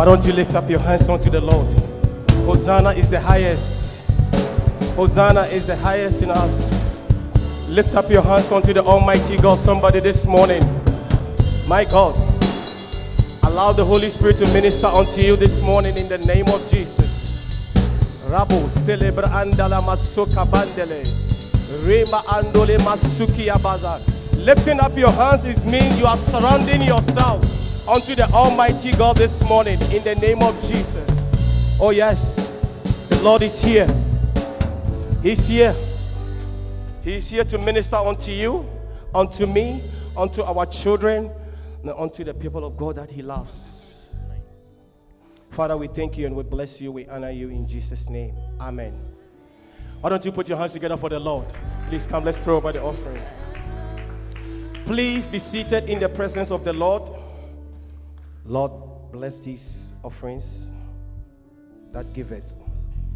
Why don't you lift up your hands unto the Lord? Hosanna is the highest. Hosanna is the highest in us. Lift up your hands unto the Almighty God, somebody this morning. My God, allow the Holy Spirit to minister unto you this morning in the name of Jesus. Rabu celebra andala masuka bandele. Rema andole masuki abaza. Lifting up your hands is mean you are surrounding yourself unto the Almighty God this morning in the name of Jesus. Oh yes, the Lord is here. He's here. He's here to minister unto you, unto me, unto our children, and unto the people of God that He loves. Father, we thank you and we bless you. We honor you in Jesus' name. Amen. Why don't you put your hands together for the Lord? Please come, let's pray over the offering. Please be seated in the presence of the Lord. Lord, bless these offerings that give it.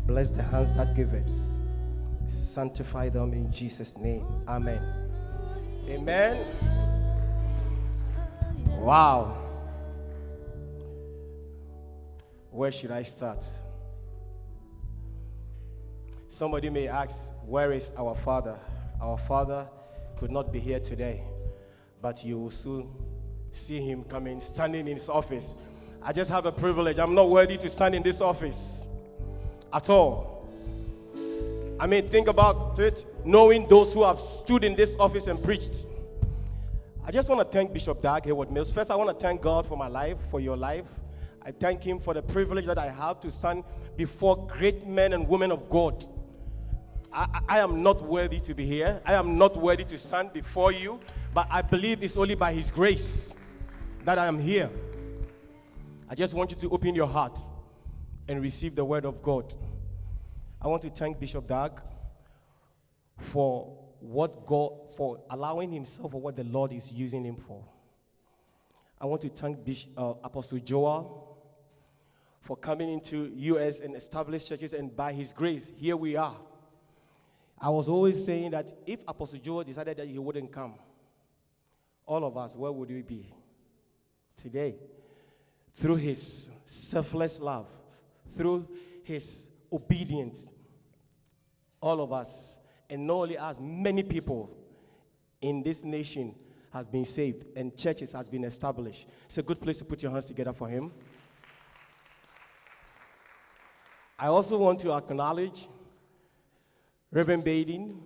Bless the hands that give it. Sanctify them in Jesus' name. Amen. Amen. Wow. Where should I start? Somebody may ask, Where is our father? Our father could not be here today. but you will soon see him coming, standing in his office. I just have a privilege. I'm not worthy to stand in this office at all. I mean, think about it, knowing those who have stood in this office and preached. I just want to thank Bishop Dag Heward-Mills. First, I want to thank God for my life, for your life. I thank Him for the privilege that I have to stand before great men and women of God. I I am not worthy to be here. I am not worthy to stand before you, but I believe it's only by His grace that I am here. I just want you to open your heart and receive the word of God. I want to thank Bishop Dag for what God, for allowing himself for what the Lord is using him for. I want to thank Bishop, uh, Apostle Joel for coming into U.S. and established churches, and by his grace, here we are. I was always saying that if Apostle Joel decided that he wouldn't come, all of us, where would we be today? Through his selfless love, through his obedience, all of us, and not only us, many people in this nation has been saved and churches has been established. It's a good place to put your hands together for him. I also want to acknowledge Reverend Baden.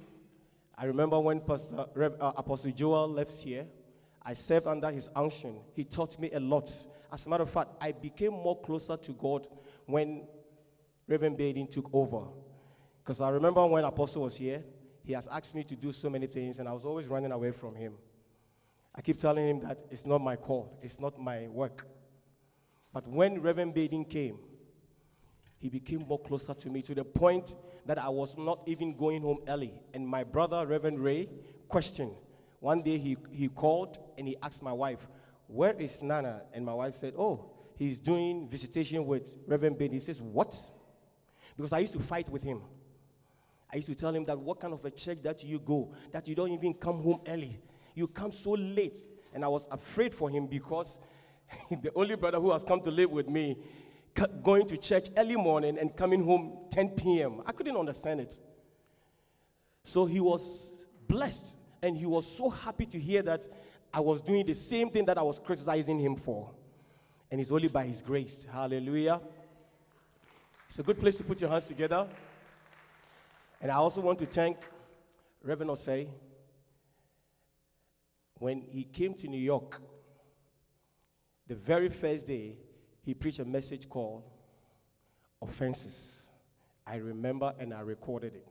I remember when Pastor, uh, Apostle Joel left here, I served under his unction. He taught me a lot. As a matter of fact, I became more closer to God when Reverend Baden took over. Because I remember when Apostle was here, he has asked me to do so many things, and I was always running away from him. I keep telling him that it's not my call, it's not my work. But when Reverend Baden came, he became more closer to me to the point that I was not even going home early. And my brother, Reverend Ray, questioned. One day he, he called and he asked my wife, Where is Nana? And my wife said, Oh, he's doing visitation with Reverend Baden. He says, What? Because I used to fight with him. I used to tell him that what kind of a church that you go, that you don't even come home early. You come so late. And I was afraid for him because the only brother who has come to live with me, going to church early morning and coming home 10 p.m. I couldn't understand it. So he was blessed and he was so happy to hear that I was doing the same thing that I was criticizing him for. And it's only by his grace. Hallelujah. It's a good place to put your hands together. And I also want to thank Reverend Osei. When he came to New York, the very first day, he preached a message called Offenses. I remember and I recorded it.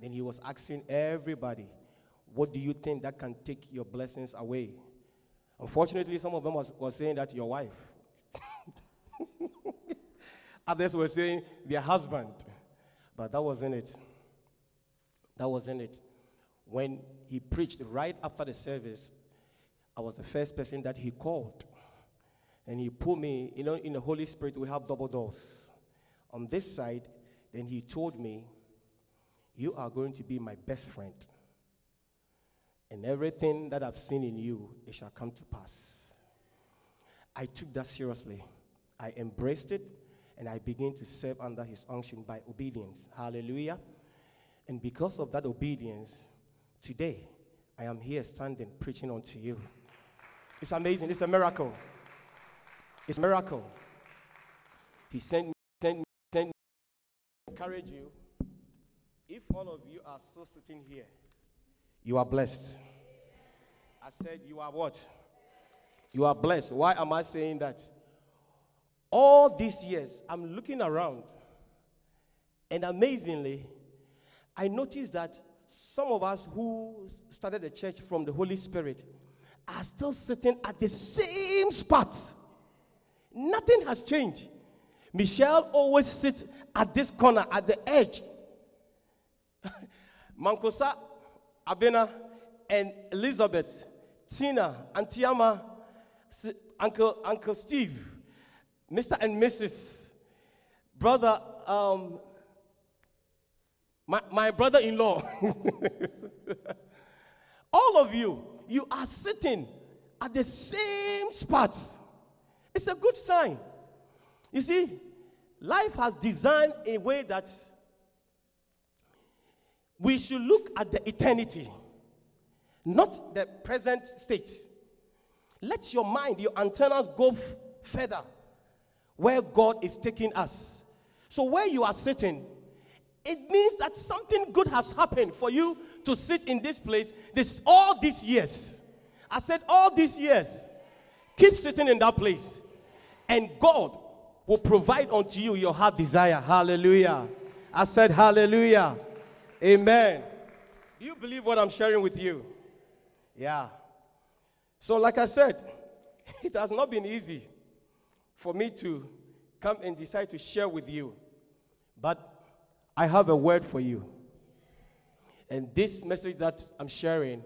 Then he was asking everybody, What do you think that can take your blessings away? Unfortunately, some of them was, was saying that your wife. Others were saying their husband. But that wasn't it. That wasn't it. When he preached right after the service, I was the first person that he called. And he put me, you know, in the Holy Spirit, we have double doors. On this side, then he told me, You are going to be my best friend. And everything that I've seen in you, it shall come to pass. I took that seriously. I embraced it and I began to serve under his unction by obedience. Hallelujah. And because of that obedience, today I am here standing preaching unto you. It's amazing. It's a miracle. It's a miracle. He sent me, sent me, sent me encourage you. If all of you are still sitting here, you are blessed. I said, You are what? You are blessed. Why am I saying that? All these years, I'm looking around, and amazingly, I noticed that some of us who started the church from the Holy Spirit are still sitting at the same spot. Nothing has changed. Michelle always sits at this corner, at the edge. Mankosa, Abena, and Elizabeth, Tina, Antiama, S- Uncle, Uncle Steve, Mr. and Mrs. Brother, um, my, my brother in law. All of you, you are sitting at the same spot. It's a good sign. You see, life has designed a way that we should look at the eternity, not the present state. Let your mind, your antennas go f- further where God is taking us. So, where you are sitting, it means that something good has happened for you to sit in this place this all these years. I said all these years. Keep sitting in that place. And God will provide unto you your heart desire. Hallelujah. I said hallelujah. Amen. Do you believe what I'm sharing with you? Yeah. So, like I said, it has not been easy for me to come and decide to share with you. But I have a word for you. And this message that I'm sharing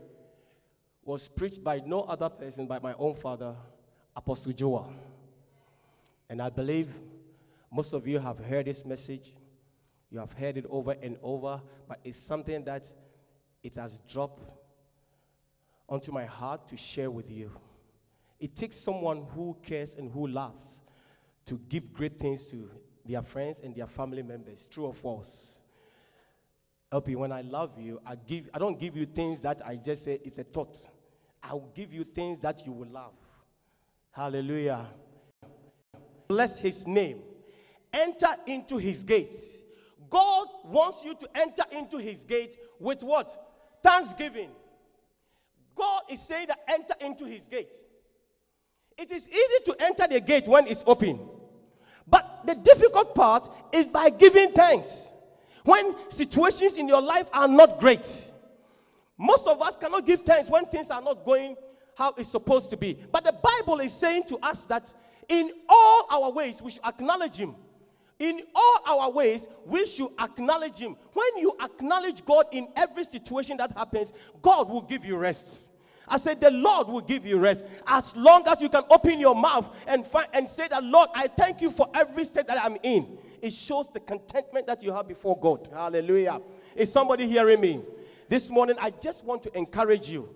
was preached by no other person but my own father, Apostle Joel. And I believe most of you have heard this message. You have heard it over and over, but it's something that it has dropped onto my heart to share with you. It takes someone who cares and who loves to give great things to their friends and their family members. True or false? LP, when I love you, I give I don't give you things that I just say it's a thought. I'll give you things that you will love. Hallelujah. Bless his name. Enter into his gates. God wants you to enter into his gate with what? Thanksgiving. God is saying that enter into his gate. It is easy to enter the gate when it's open. But the difficult part is by giving thanks. When situations in your life are not great, most of us cannot give thanks when things are not going how it's supposed to be. But the Bible is saying to us that in all our ways we should acknowledge Him. In all our ways, we should acknowledge Him. When you acknowledge God in every situation that happens, God will give you rest. I said, The Lord will give you rest as long as you can open your mouth and, find, and say that, Lord, I thank you for every state that I'm in. It shows the contentment that you have before God. Hallelujah. Is somebody hearing me? This morning, I just want to encourage you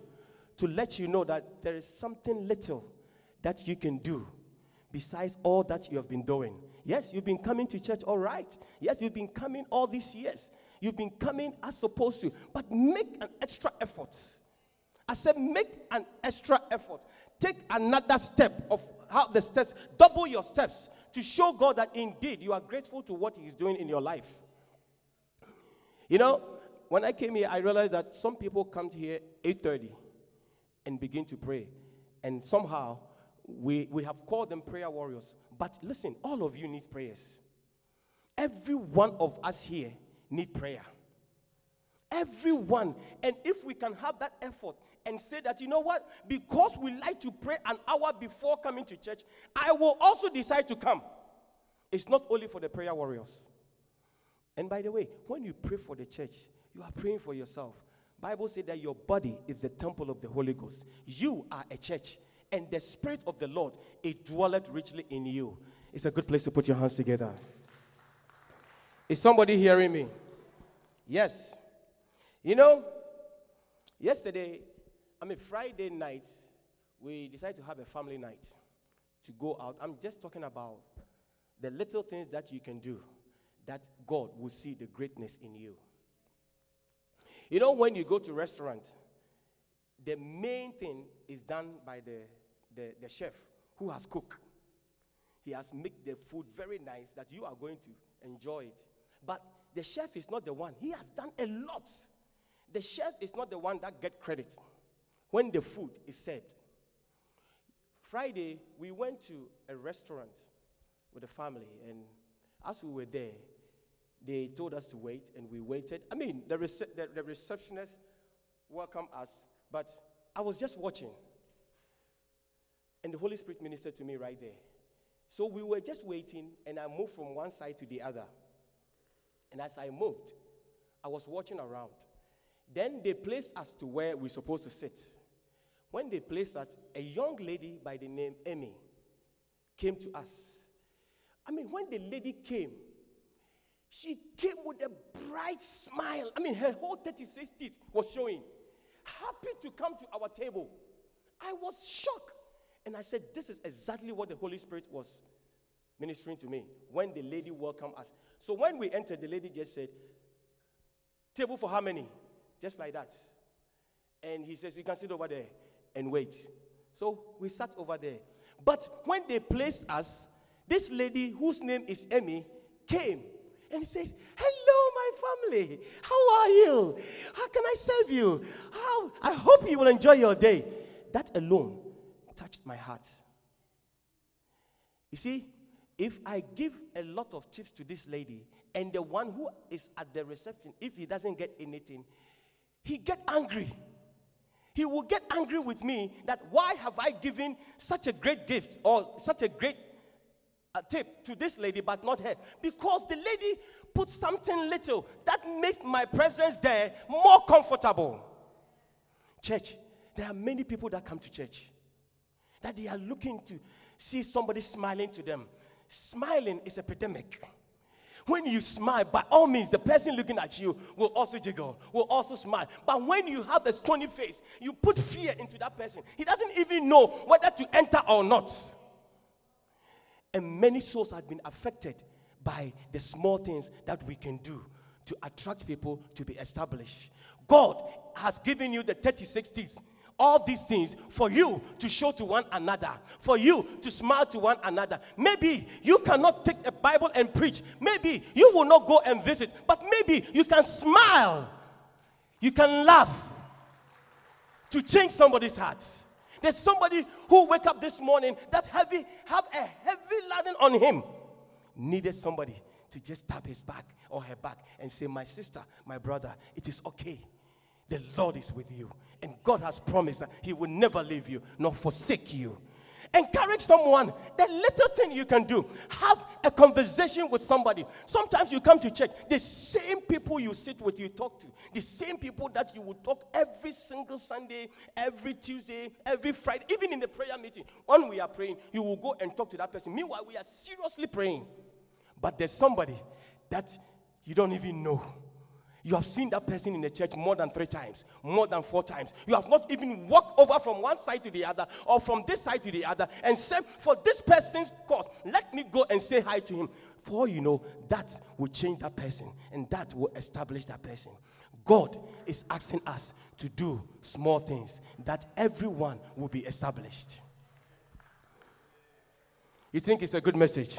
to let you know that there is something little that you can do besides all that you have been doing. Yes, you've been coming to church all right. Yes, you've been coming all these years. You've been coming as supposed to, but make an extra effort. I said, make an extra effort. Take another step of how the steps, double your steps to show God that indeed you are grateful to what He's doing in your life. You know, when I came here, I realized that some people come here 8:30 and begin to pray. And somehow we, we have called them prayer warriors. But listen, all of you need prayers. Every one of us here need prayer. Everyone. And if we can have that effort and say that, you know what, because we like to pray an hour before coming to church, I will also decide to come. It's not only for the prayer warriors. And by the way, when you pray for the church, you are praying for yourself. Bible says that your body is the temple of the Holy Ghost. You are a church, and the Spirit of the Lord it dwelleth richly in you. It's a good place to put your hands together. Is somebody hearing me? Yes. You know, yesterday, I mean Friday night, we decided to have a family night to go out. I'm just talking about the little things that you can do that God will see the greatness in you. You know, when you go to restaurant, the main thing is done by the, the, the chef who has cooked. He has made the food very nice that you are going to enjoy it. But the chef is not the one. He has done a lot. The chef is not the one that get credit when the food is served. Friday, we went to a restaurant with the family, and as we were there, they told us to wait, and we waited. I mean, the, rece- the, the receptionist welcomed us, but I was just watching. And the Holy Spirit ministered to me right there. So we were just waiting, and I moved from one side to the other. And as I moved, I was watching around. Then they placed us to where we're supposed to sit. When they placed us, a young lady by the name Amy came to us. I mean, when the lady came, she came with a bright smile. I mean, her whole 36 teeth was showing. Happy to come to our table. I was shocked. And I said, This is exactly what the Holy Spirit was ministering to me when the lady welcomed us. So when we entered, the lady just said, Table for how many? Just like that. And he says, You can sit over there and wait. So we sat over there. But when they placed us, this lady whose name is Emmy came and says, Hello, family. How are you? How can I serve you? How I hope you will enjoy your day. That alone touched my heart. You see, if I give a lot of tips to this lady, and the one who is at the reception, if he doesn't get anything, he get angry. He will get angry with me that why have I given such a great gift or such a great uh, tip to this lady but not her? Because the lady put something little that makes my presence there more comfortable. Church, there are many people that come to church that they are looking to see somebody smiling to them. Smiling is epidemic. When you smile, by all means, the person looking at you will also jiggle, will also smile. But when you have a stony face, you put fear into that person. He doesn't even know whether to enter or not. And many souls have been affected by the small things that we can do to attract people to be established. God has given you the 36 teeth all these things for you to show to one another, for you to smile to one another. Maybe you cannot take a Bible and preach. Maybe you will not go and visit, but maybe you can smile. You can laugh to change somebody's heart. There's somebody who wake up this morning that heavy have a heavy laden on him. Needed somebody to just tap his back or her back and say, "My sister, my brother, it is okay." The Lord is with you. And God has promised that He will never leave you nor forsake you. Encourage someone. The little thing you can do. Have a conversation with somebody. Sometimes you come to church, the same people you sit with, you talk to, the same people that you will talk every single Sunday, every Tuesday, every Friday, even in the prayer meeting. When we are praying, you will go and talk to that person. Meanwhile, we are seriously praying. But there's somebody that you don't even know. You have seen that person in the church more than three times, more than four times. You have not even walked over from one side to the other or from this side to the other and said, For this person's cause, let me go and say hi to him. For you know, that will change that person and that will establish that person. God is asking us to do small things that everyone will be established. You think it's a good message?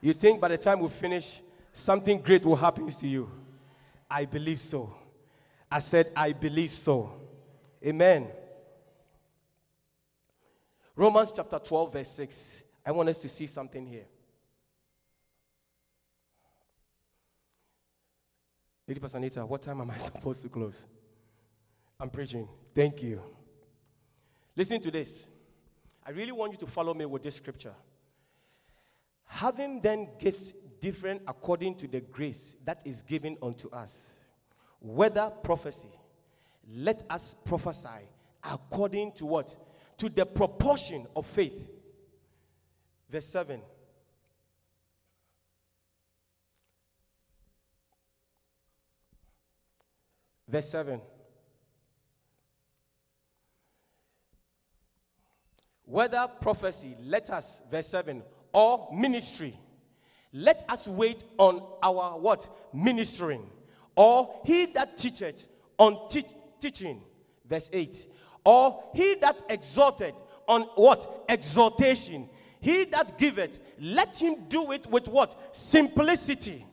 You think by the time we finish, something great will happen to you? I believe so. I said, I believe so. Amen. Romans chapter 12, verse 6. I want us to see something here. Lady Pastor what time am I supposed to close? I'm preaching. Thank you. Listen to this. I really want you to follow me with this scripture. Having then gifts different according to the grace that is given unto us, whether prophecy, let us prophesy according to what? To the proportion of faith. Verse 7. Verse 7. Whether prophecy, let us, verse 7, or ministry, let us wait on our what? Ministering. Or he that teacheth on teach, teaching, verse 8. Or he that exhorted on what? Exhortation. He that giveth, let him do it with what? Simplicity.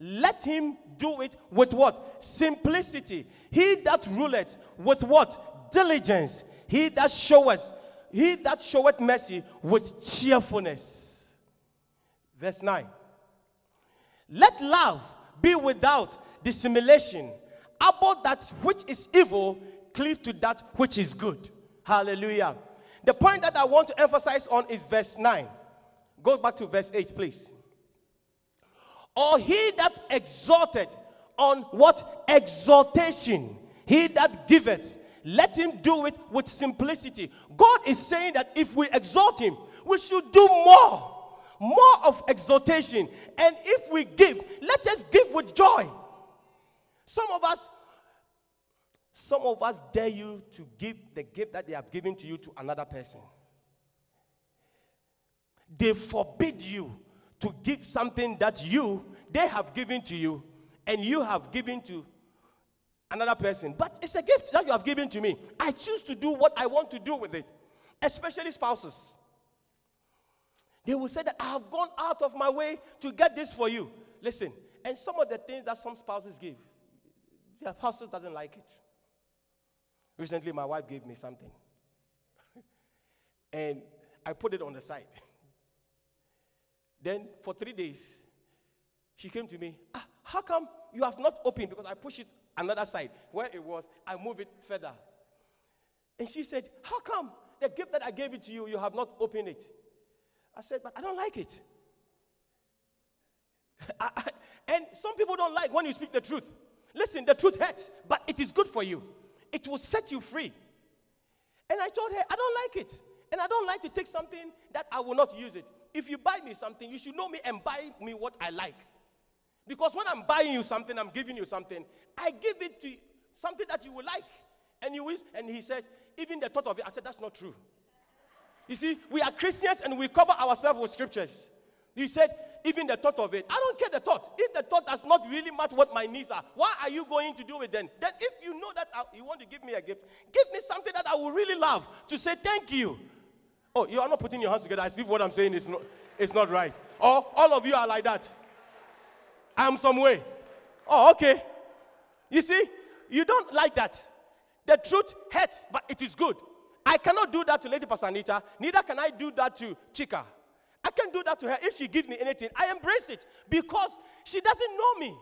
Let him do it with what? Simplicity. He that ruleth with what? Diligence. He that showeth, he that showeth mercy with cheerfulness. Verse 9. Let love be without dissimulation. About that which is evil, cleave to that which is good. Hallelujah. The point that I want to emphasize on is verse 9. Go back to verse 8, please. Or he that exhorted on what? Exhortation. He that giveth, let him do it with simplicity. God is saying that if we exhort him, we should do more. More of exhortation. And if we give, let us give with joy. Some of us, some of us dare you to give the gift that they have given to you to another person. They forbid you to give something that you they have given to you and you have given to another person, but it's a gift that you have given to me. I choose to do what I want to do with it, especially spouses. They will say that I have gone out of my way to get this for you. Listen, and some of the things that some spouses give, their spouse doesn't like it. Recently, my wife gave me something, and I put it on the side. Then, for three days, she came to me. Ah, how come you have not opened? Because I push it another side where it was. I move it further, and she said, "How come the gift that I gave it to you, you have not opened it?" I said, "But I don't like it." I- I- and some people don't like when you speak the truth. Listen, the truth hurts, but it is good for you. It will set you free. And I told her, I don't like it. And I don't like to take something that I will not use it. If you buy me something, you should know me and buy me what I like. Because when I'm buying you something, I'm giving you something, I give it to you, something that you will like. And you and he said, even the thought of it, I said, that's not true. You see, we are Christians and we cover ourselves with scriptures. He said, even the thought of it. I don't care the thought. If the thought does not really match what my needs are, why are you going to do it then? Then, if you know that I- you want to give me a gift, give me something that I will really love to say thank you. Oh, you are not putting your hands together as if what I'm saying is not, is not right. Or all of you are like that. I am some way. Oh, okay. You see, you don't like that. The truth hurts, but it is good. I cannot do that to Lady Pastor Neither can I do that to Chika. I can do that to her. If she gives me anything, I embrace it because she doesn't know me.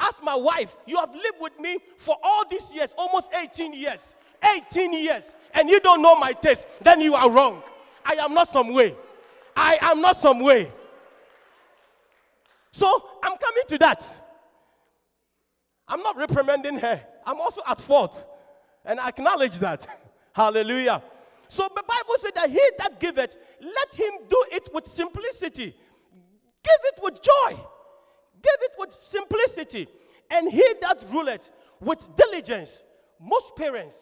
As my wife, you have lived with me for all these years, almost 18 years. 18 years. And you don't know my taste. Then you are wrong. I am not some way. I am not some way. So I'm coming to that. I'm not reprimanding her. I'm also at fault. And I acknowledge that. Hallelujah. So the Bible said that he that giveth, let him do it with simplicity. Give it with joy. Give it with simplicity. And he that ruleth with diligence. Most parents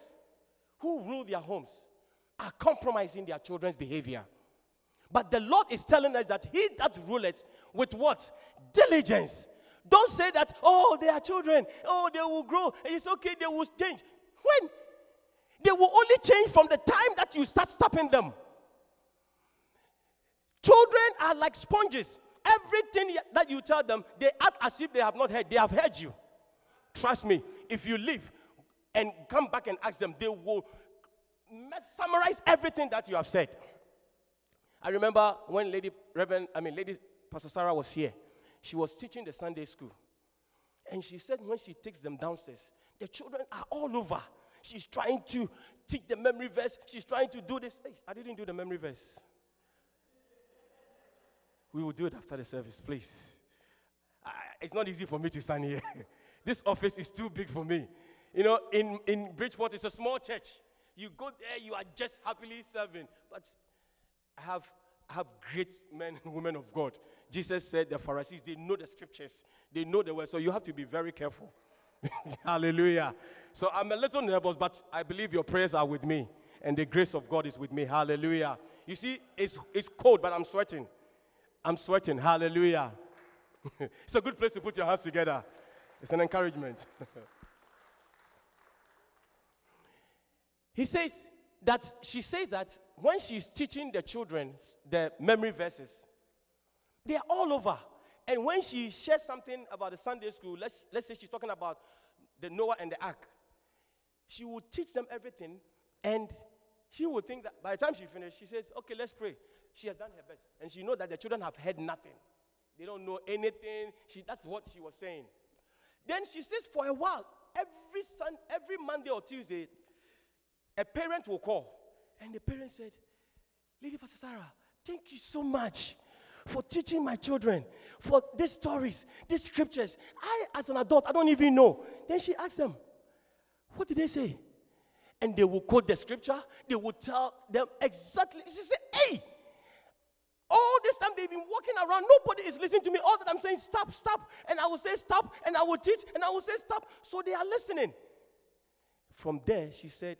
who rule their homes are compromising their children's behavior. But the Lord is telling us that he that ruleth with what? Diligence. Don't say that, oh, they are children. Oh, they will grow. It's okay, they will change. When? They will only change from the time that you start stopping them. Children are like sponges. Everything that you tell them, they act as if they have not heard. They have heard you. Trust me, if you leave and come back and ask them, they will summarize everything that you have said. I remember when Lady Reverend, I mean, Lady Pastor Sarah was here. She was teaching the Sunday school. And she said when she takes them downstairs, the children are all over. She's trying to teach the memory verse. She's trying to do this. Hey, I didn't do the memory verse. We will do it after the service, please. It's not easy for me to stand here. this office is too big for me. You know, in, in Bridgeport, it's a small church. You go there, you are just happily serving. But I have, I have great men and women of God. Jesus said the Pharisees, they know the scriptures, they know the word. So you have to be very careful. Hallelujah. So I'm a little nervous, but I believe your prayers are with me, and the grace of God is with me. Hallelujah. You see, it's, it's cold, but I'm sweating. I'm sweating. Hallelujah. it's a good place to put your hands together. It's an encouragement. he says that she says that when she's teaching the children the memory verses, they are all over. And when she shares something about the Sunday school, let's, let's say she's talking about the Noah and the ark, she will teach them everything. And she would think that by the time she finished, she said, Okay, let's pray. She has done her best. And she knows that the children have heard nothing. They don't know anything. She, that's what she was saying. Then she says, For a while, every, sun, every Monday or Tuesday, a parent will call. And the parent said, Lady Pastor Sarah, thank you so much for teaching my children, for these stories, these scriptures. I, as an adult, I don't even know. Then she asked them, What did they say? And they will quote the scripture, they will tell them exactly. She said, Hey, all this time they've been walking around, nobody is listening to me. All that I'm saying, stop, stop. And I will say, stop, and I will teach, and I will say, stop. So they are listening. From there, she said,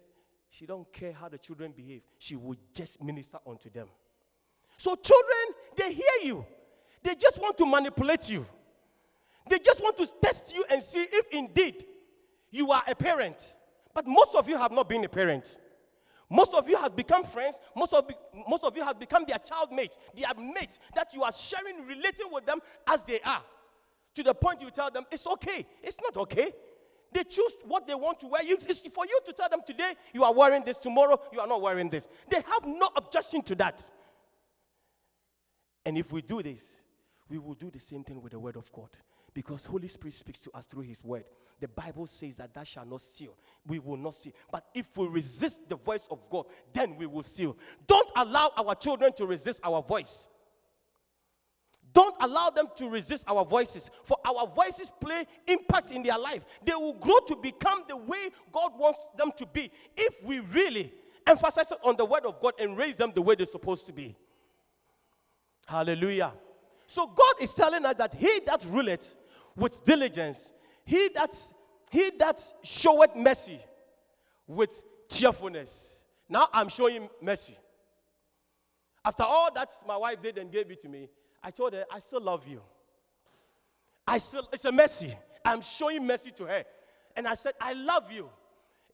she don't care how the children behave. She will just minister unto them. So children, they hear you. They just want to manipulate you. They just want to test you and see if indeed You are a parent, but most of you have not been a parent. Most of you have become friends. Most of, most of you have become their child mates, their mates that you are sharing, relating with them as they are. To the point you tell them, it's okay. It's not okay. They choose what they want to wear. You, it's for you to tell them today, you are wearing this, tomorrow, you are not wearing this. They have no objection to that. And if we do this, we will do the same thing with the word of God. Because Holy Spirit speaks to us through his word. The Bible says that that shall not steal. We will not steal. But if we resist the voice of God, then we will steal. Don't allow our children to resist our voice. Don't allow them to resist our voices, for our voices play impact in their life. They will grow to become the way God wants them to be if we really emphasize on the word of God and raise them the way they're supposed to be. Hallelujah. So God is telling us that he that ruleth with diligence, he that he that showeth mercy with cheerfulness. Now I'm showing mercy. After all that my wife did and gave it to me, I told her, I still love you. I still, it's a mercy. I'm showing mercy to her. And I said, I love you.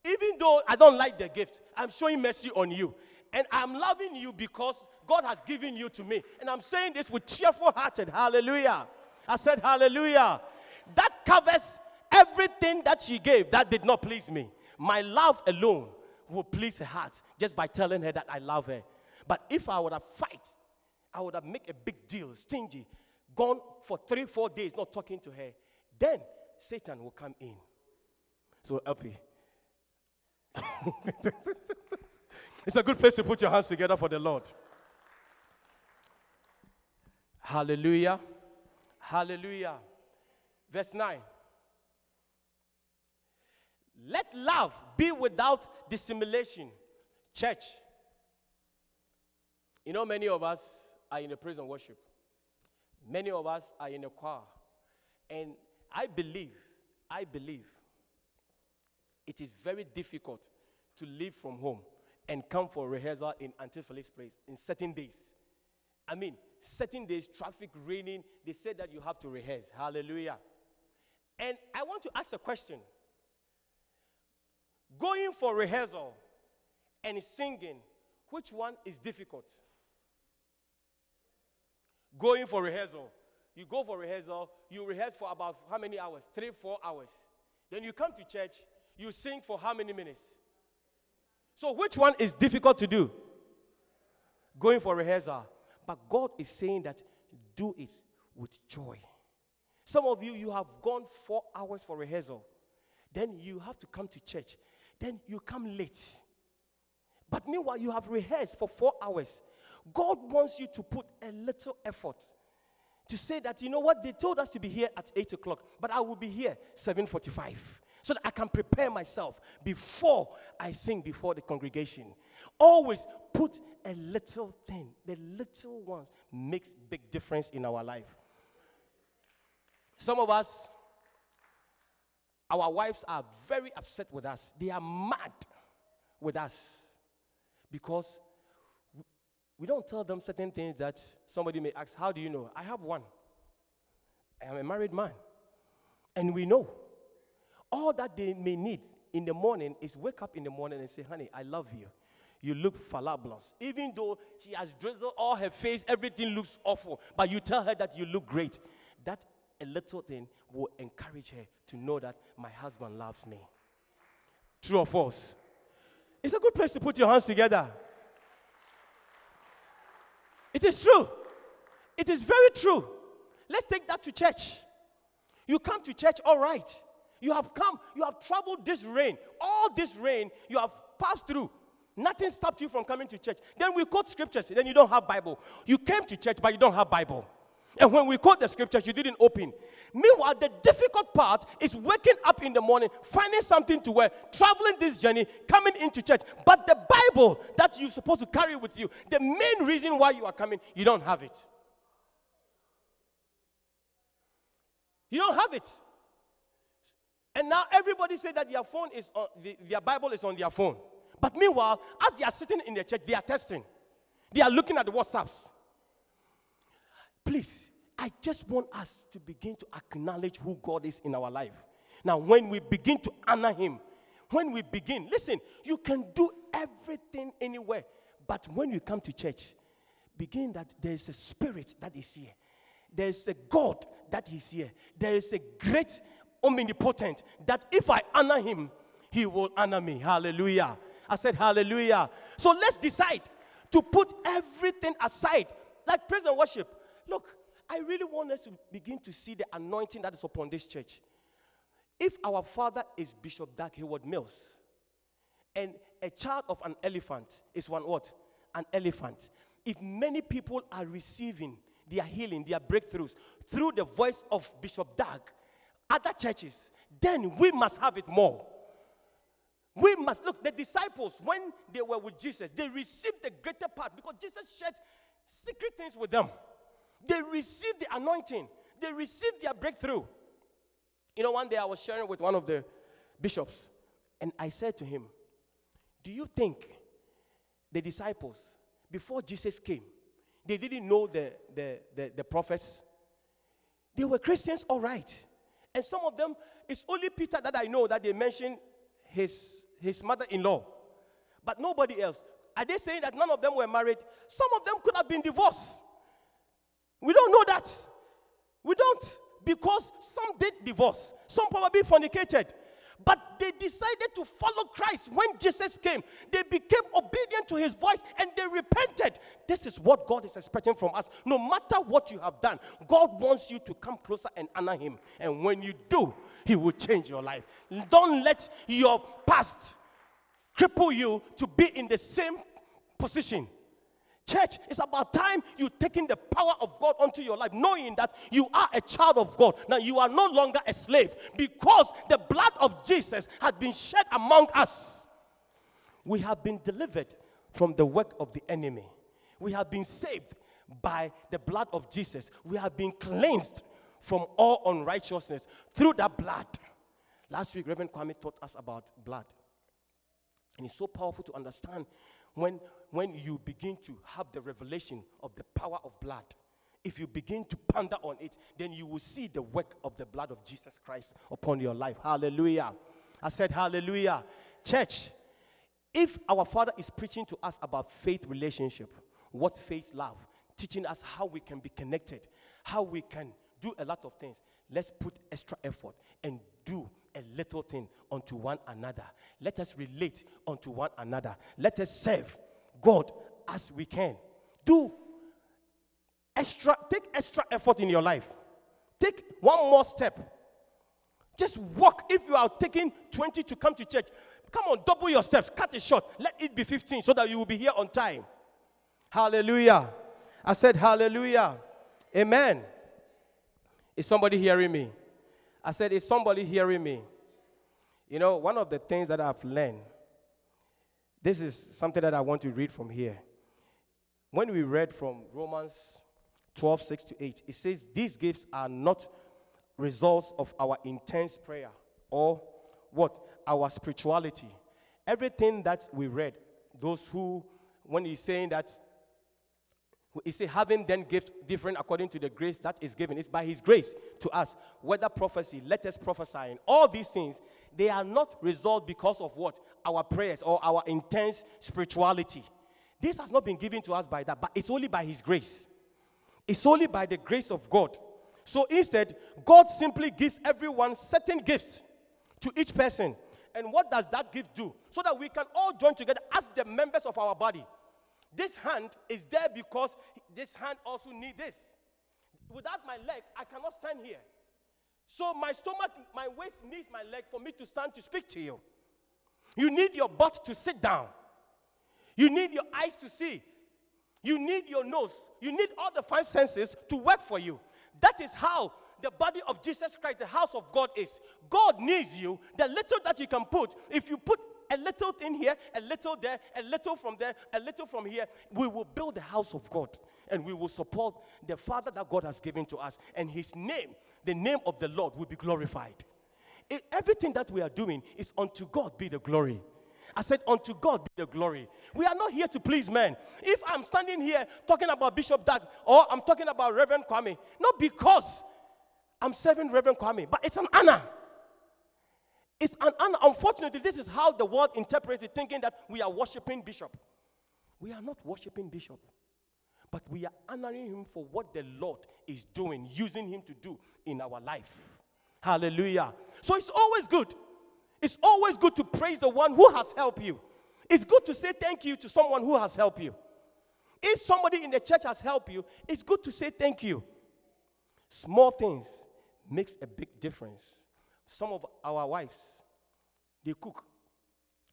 Even though I don't like the gift, I'm showing mercy on you. And I'm loving you because God has given you to me. And I'm saying this with cheerful hearted. Hallelujah. I said, Hallelujah. That covers everything that she gave that did not please me. My love alone will please her heart just by telling her that I love her. But if I would have fight, I would have make a big deal, stingy, gone for three, four days not talking to her, then Satan will come in. So, LP. it's a good place to put your hands together for the Lord. Hallelujah. Hallelujah. Verse 9. Let love be without dissimulation. Church. You know, many of us are in a praise and worship. Many of us are in a choir. And I believe, I believe it is very difficult to leave from home and come for rehearsal in Antiphilus place in certain days. I mean, certain days, traffic raining, they say that you have to rehearse. Hallelujah. And I want to ask a question. Going for rehearsal and singing, which one is difficult? Going for rehearsal. You go for rehearsal, you rehearse for about how many hours? Three, four hours. Then you come to church, you sing for how many minutes? So, which one is difficult to do? Going for rehearsal. But God is saying that do it with joy. Some of you, you have gone four hours for rehearsal. Then you have to come to church. Then you come late. But meanwhile, you have rehearsed for four hours. God wants you to put a little effort to say that, you know what, they told us to be here at 8 o'clock, but I will be here 7.45 so that I can prepare myself before I sing before the congregation. Always put a little thing. The little ones makes big difference in our life. Some of us, our wives are very upset with us. They are mad with us because we don't tell them certain things that somebody may ask, How do you know? I have one. I am a married man. And we know. All that they may need in the morning is wake up in the morning and say, Honey, I love you. You look fabulous. Even though she has drizzled all her face, everything looks awful. But you tell her that you look great. That a little thing will encourage her to know that my husband loves me. True or false? It's a good place to put your hands together. It is true. It is very true. Let's take that to church. You come to church, all right. You have come, you have traveled this rain, all this rain, you have passed through. Nothing stopped you from coming to church. Then we quote scriptures, then you don't have Bible. You came to church, but you don't have Bible. And when we quote the scriptures, you didn't open. Meanwhile, the difficult part is waking up in the morning, finding something to wear, traveling this journey, coming into church. But the Bible that you're supposed to carry with you, the main reason why you are coming, you don't have it. You don't have it. And now everybody says that their phone is on, their Bible is on their phone. But meanwhile, as they are sitting in the church, they are testing. They are looking at the WhatsApps. Please, I just want us to begin to acknowledge who God is in our life. Now, when we begin to honor him, when we begin, listen, you can do everything anywhere, but when you come to church, begin that there is a spirit that is here. There is a God that is here. There is a great omnipotent that if I honor him, he will honor me. Hallelujah. I said hallelujah. So let's decide to put everything aside. Like praise and worship. Look, I really want us to begin to see the anointing that is upon this church. If our father is Bishop Dag Heward-Mills, and a child of an elephant is one what? An elephant. If many people are receiving their healing, their breakthroughs through the voice of Bishop Dag, other churches, then we must have it more. We must look, the disciples, when they were with Jesus, they received the greater part because Jesus shared secret things with them. They received the anointing, they received their breakthrough. You know, one day I was sharing with one of the bishops, and I said to him, Do you think the disciples, before Jesus came, they didn't know the, the, the, the prophets? They were Christians, all right. And some of them, it's only Peter that I know that they mentioned his, his mother in law, but nobody else. Are they saying that none of them were married? Some of them could have been divorced. We don't know that. We don't. Because some did divorce, some probably fornicated. But they decided to follow Christ when Jesus came. They became obedient to his voice and they repented. This is what God is expecting from us. No matter what you have done, God wants you to come closer and honor him. And when you do, he will change your life. Don't let your past cripple you to be in the same position. Church, it's about time you taking the power of God onto your life, knowing that you are a child of God. Now you are no longer a slave because the blood of Jesus has been shed among us. We have been delivered from the work of the enemy. We have been saved by the blood of Jesus. We have been cleansed from all unrighteousness through that blood. Last week, Reverend Kwame taught us about blood. And it's so powerful to understand when, when you begin to have the revelation of the power of blood. If you begin to ponder on it, then you will see the work of the blood of Jesus Christ upon your life. Hallelujah. I said, Hallelujah. Church, if our Father is preaching to us about faith relationship, what faith love, teaching us how we can be connected, how we can do a lot of things, let's put extra effort and do a little thing unto one another. Let us relate unto one another. Let us serve God as we can. Do extra, take extra effort in your life. Take one more step. Just walk. If you are taking 20 to come to church, come on, double your steps, cut it short. Let it be 15 so that you will be here on time. Hallelujah. I said, Hallelujah. Amen. Is somebody hearing me? I said, Is somebody hearing me? You know, one of the things that I've learned, this is something that I want to read from here. When we read from Romans 12, 6 to 8, it says, These gifts are not results of our intense prayer or what? Our spirituality. Everything that we read, those who, when he's saying that he said, having then gifts different according to the grace that is given. It's by his grace to us. Whether prophecy, let us prophesy. and All these things, they are not resolved because of what? Our prayers or our intense spirituality. This has not been given to us by that, but it's only by his grace. It's only by the grace of God. So instead, God simply gives everyone certain gifts to each person. And what does that gift do? So that we can all join together as the members of our body. This hand is there because this hand also needs this. Without my leg, I cannot stand here. So my stomach, my waist needs my leg for me to stand to speak to you. You need your butt to sit down. You need your eyes to see. You need your nose. You need all the five senses to work for you. That is how the body of Jesus Christ, the house of God, is. God needs you. The little that you can put, if you put a little thing here, a little there, a little from there, a little from here, we will build the house of God and we will support the Father that God has given to us. And His name, the name of the Lord, will be glorified. Everything that we are doing is unto God be the glory. I said, unto God be the glory. We are not here to please men. If I'm standing here talking about Bishop Dag or I'm talking about Reverend Kwame, not because I'm serving Reverend Kwame, but it's an honor. It's un- un- unfortunately, this is how the world interprets it, thinking that we are worshiping Bishop. We are not worshiping Bishop, but we are honoring him for what the Lord is doing, using him to do in our life. Hallelujah. So it's always good. It's always good to praise the one who has helped you. It's good to say thank you to someone who has helped you. If somebody in the church has helped you, it's good to say thank you. Small things makes a big difference. Some of our wives, they cook.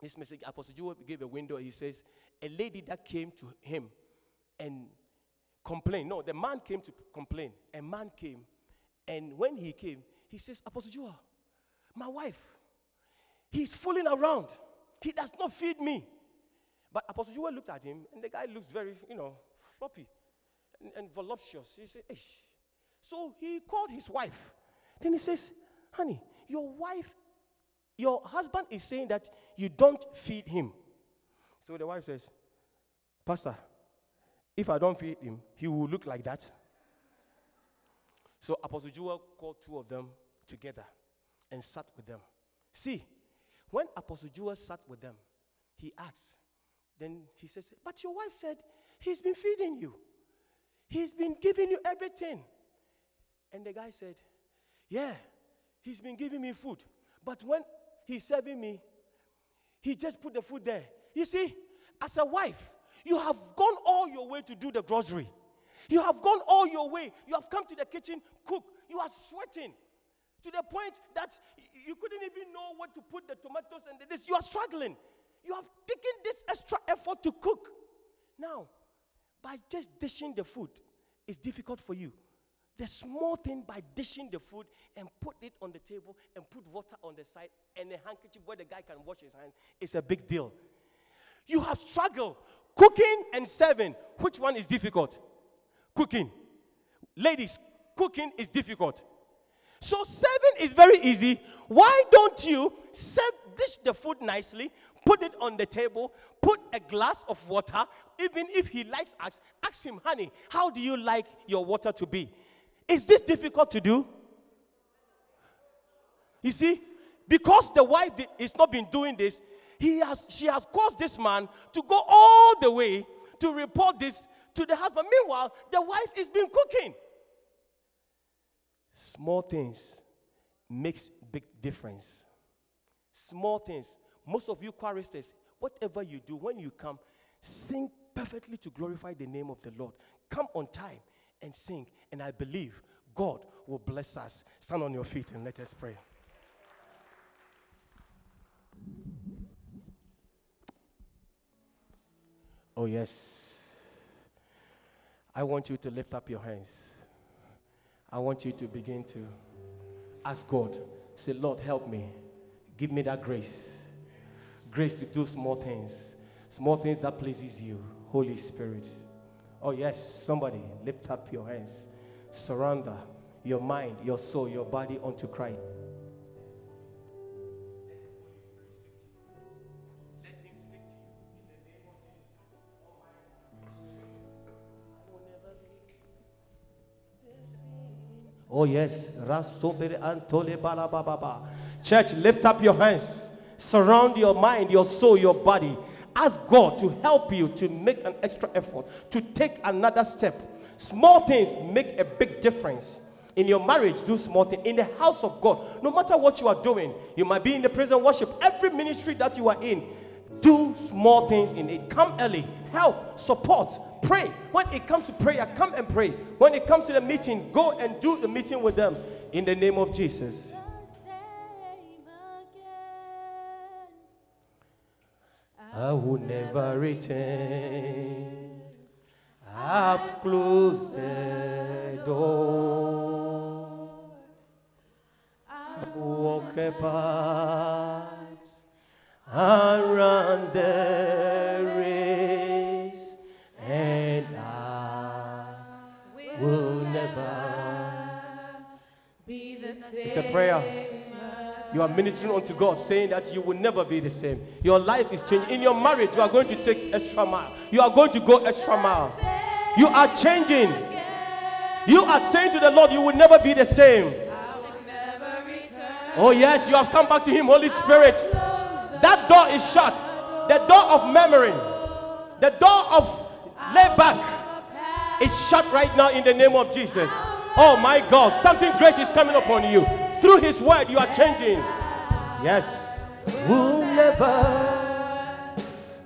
This message, Apostle Joel gave a window. He says, a lady that came to him and complained. No, the man came to complain. A man came, and when he came, he says, Apostle Joel, my wife, he's fooling around. He does not feed me. But Apostle Joel looked at him, and the guy looks very, you know, floppy and, and voluptuous. He said, Ish. So he called his wife. Then he says, Honey, your wife, your husband is saying that you don't feed him. So the wife says, Pastor, if I don't feed him, he will look like that. So Apostle Joel called two of them together and sat with them. See, when Apostle Joel sat with them, he asked, then he says, But your wife said he's been feeding you, he's been giving you everything. And the guy said, Yeah, he's been giving me food. But when he's serving me, he just put the food there. You see, as a wife, you have gone all your way to do the grocery. You have gone all your way. You have come to the kitchen, cook. You are sweating to the point that you couldn't even know what to put the tomatoes and the this. You are struggling. You have taken this extra effort to cook. Now, by just dishing the food, it's difficult for you. The small thing by dishing the food and put it on the table and put water on the side and a handkerchief where the guy can wash his hands is a big deal. You have struggled. Cooking and serving, which one is difficult? Cooking. Ladies, cooking is difficult. So serving is very easy. Why don't you serve, dish the food nicely, put it on the table, put a glass of water, even if he likes ask, ask him, honey, how do you like your water to be? Is this difficult to do? You see, because the wife is not been doing this, he has, she has caused this man to go all the way to report this to the husband. Meanwhile, the wife is been cooking. Small things makes big difference. Small things. Most of you choristers, whatever you do, when you come, sing perfectly to glorify the name of the Lord. Come on time and sing, and I believe God will bless us. Stand on your feet and let us pray. Oh, yes. I want you to lift up your hands. I want you to begin to ask God. Say, Lord, help me. Give me that grace. Grace to do small things. Small things that pleases you, Holy Spirit. Oh, yes, somebody, lift up your hands. Surrender your mind, your soul, your body unto Christ. Oh, yes. Church, lift up your hands. Surround your mind, your soul, your body. Ask God to help you to make an extra effort, to take another step. Small things make a big difference. In your marriage, do small things. In the house of God, no matter what you are doing, you might be in the prison worship, every ministry that you are in, do small things in it. Come early, help, support, pray. When it comes to prayer, come and pray. When it comes to the meeting, go and do the meeting with them in the name of Jesus. I will never return. I've closed the door. I walk apart and run the race, and I will never. Be the same. It's a prayer. You are ministering unto God, saying that you will never be the same. Your life is changing. In your marriage, you are going to take extra mile. You are going to go extra mile. You are changing. You are saying to the Lord, you will never be the same. Oh, yes, you have come back to Him, Holy Spirit. That door is shut. The door of memory, the door of layback is shut right now in the name of Jesus. Oh, my God, something great is coming upon you. Through His word, you are changing. Yes. Will never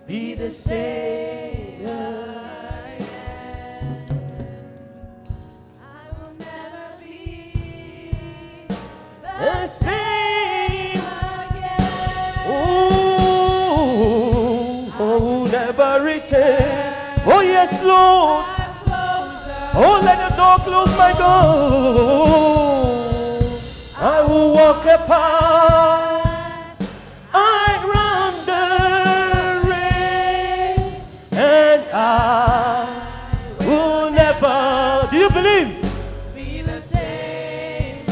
be the same. The same. again. Oh, oh, never. Oh, yes, Lord. Oh, let the door close, my God. I will walk apart. I run the race, and I will never. Do you believe? Be the same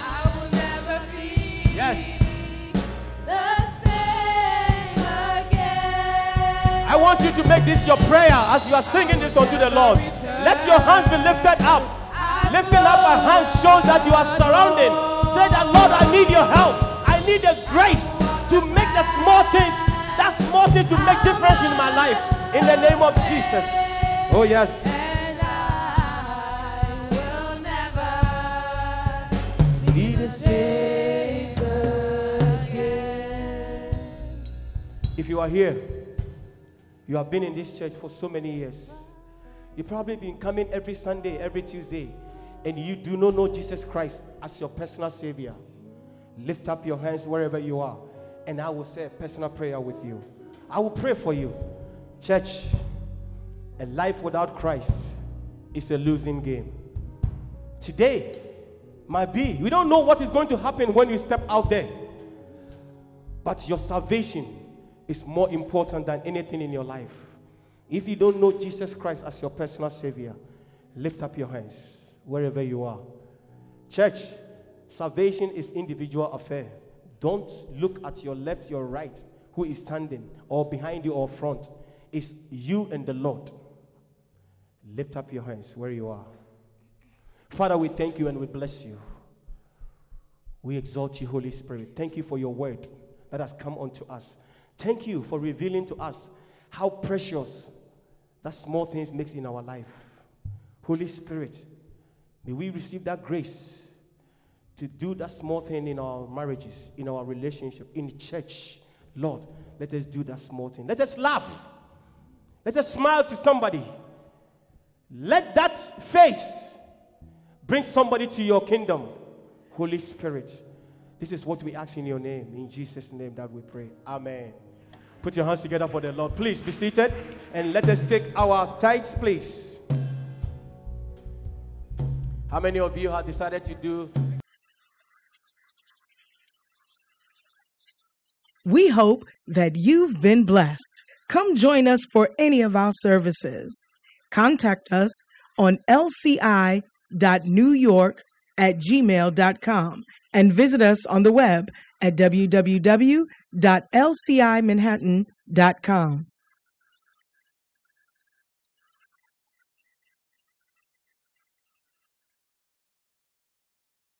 I will never be Yes. the same again. I want you to make this your prayer as you are singing this unto the Lord. Let your hands be lifted up. Lifting up a hand shows that you are surrounded. Say that, Lord, I need your help. I need the grace to make the small things, that small thing to make difference in my life. In the name of Jesus. Oh, yes. If you are here, you have been in this church for so many years. You've probably been coming every Sunday, every Tuesday, and you do not know Jesus Christ as your personal Savior. Lift up your hands wherever you are, and I will say a personal prayer with you. I will pray for you. Church, a life without Christ is a losing game. Today might be, we don't know what is going to happen when you step out there, but your salvation is more important than anything in your life. If you don't know Jesus Christ as your personal Savior, lift up your hands wherever you are. Church, salvation is individual affair. Don't look at your left, your right, who is standing, or behind you or front. It's you and the Lord. Lift up your hands where you are. Father, we thank you and we bless you. We exalt you, Holy Spirit. Thank you for your word that has come unto us. Thank you for revealing to us how precious that small things makes in our life. Holy Spirit, may we receive that grace to do that small thing in our marriages, in our relationship, in the church. Lord, let us do that small thing. Let us laugh. Let us smile to somebody. Let that face bring somebody to your kingdom. Holy Spirit, this is what we ask in your name. In Jesus' name that we pray. Amen. Put your hands together for the Lord. Please be seated and let us take our tithes, please. How many of you have decided to do We hope that you've been blessed. Come join us for any of our services. Contact us on lci.newyork at gmail.com and visit us on the web at www.lcimanhattan.com.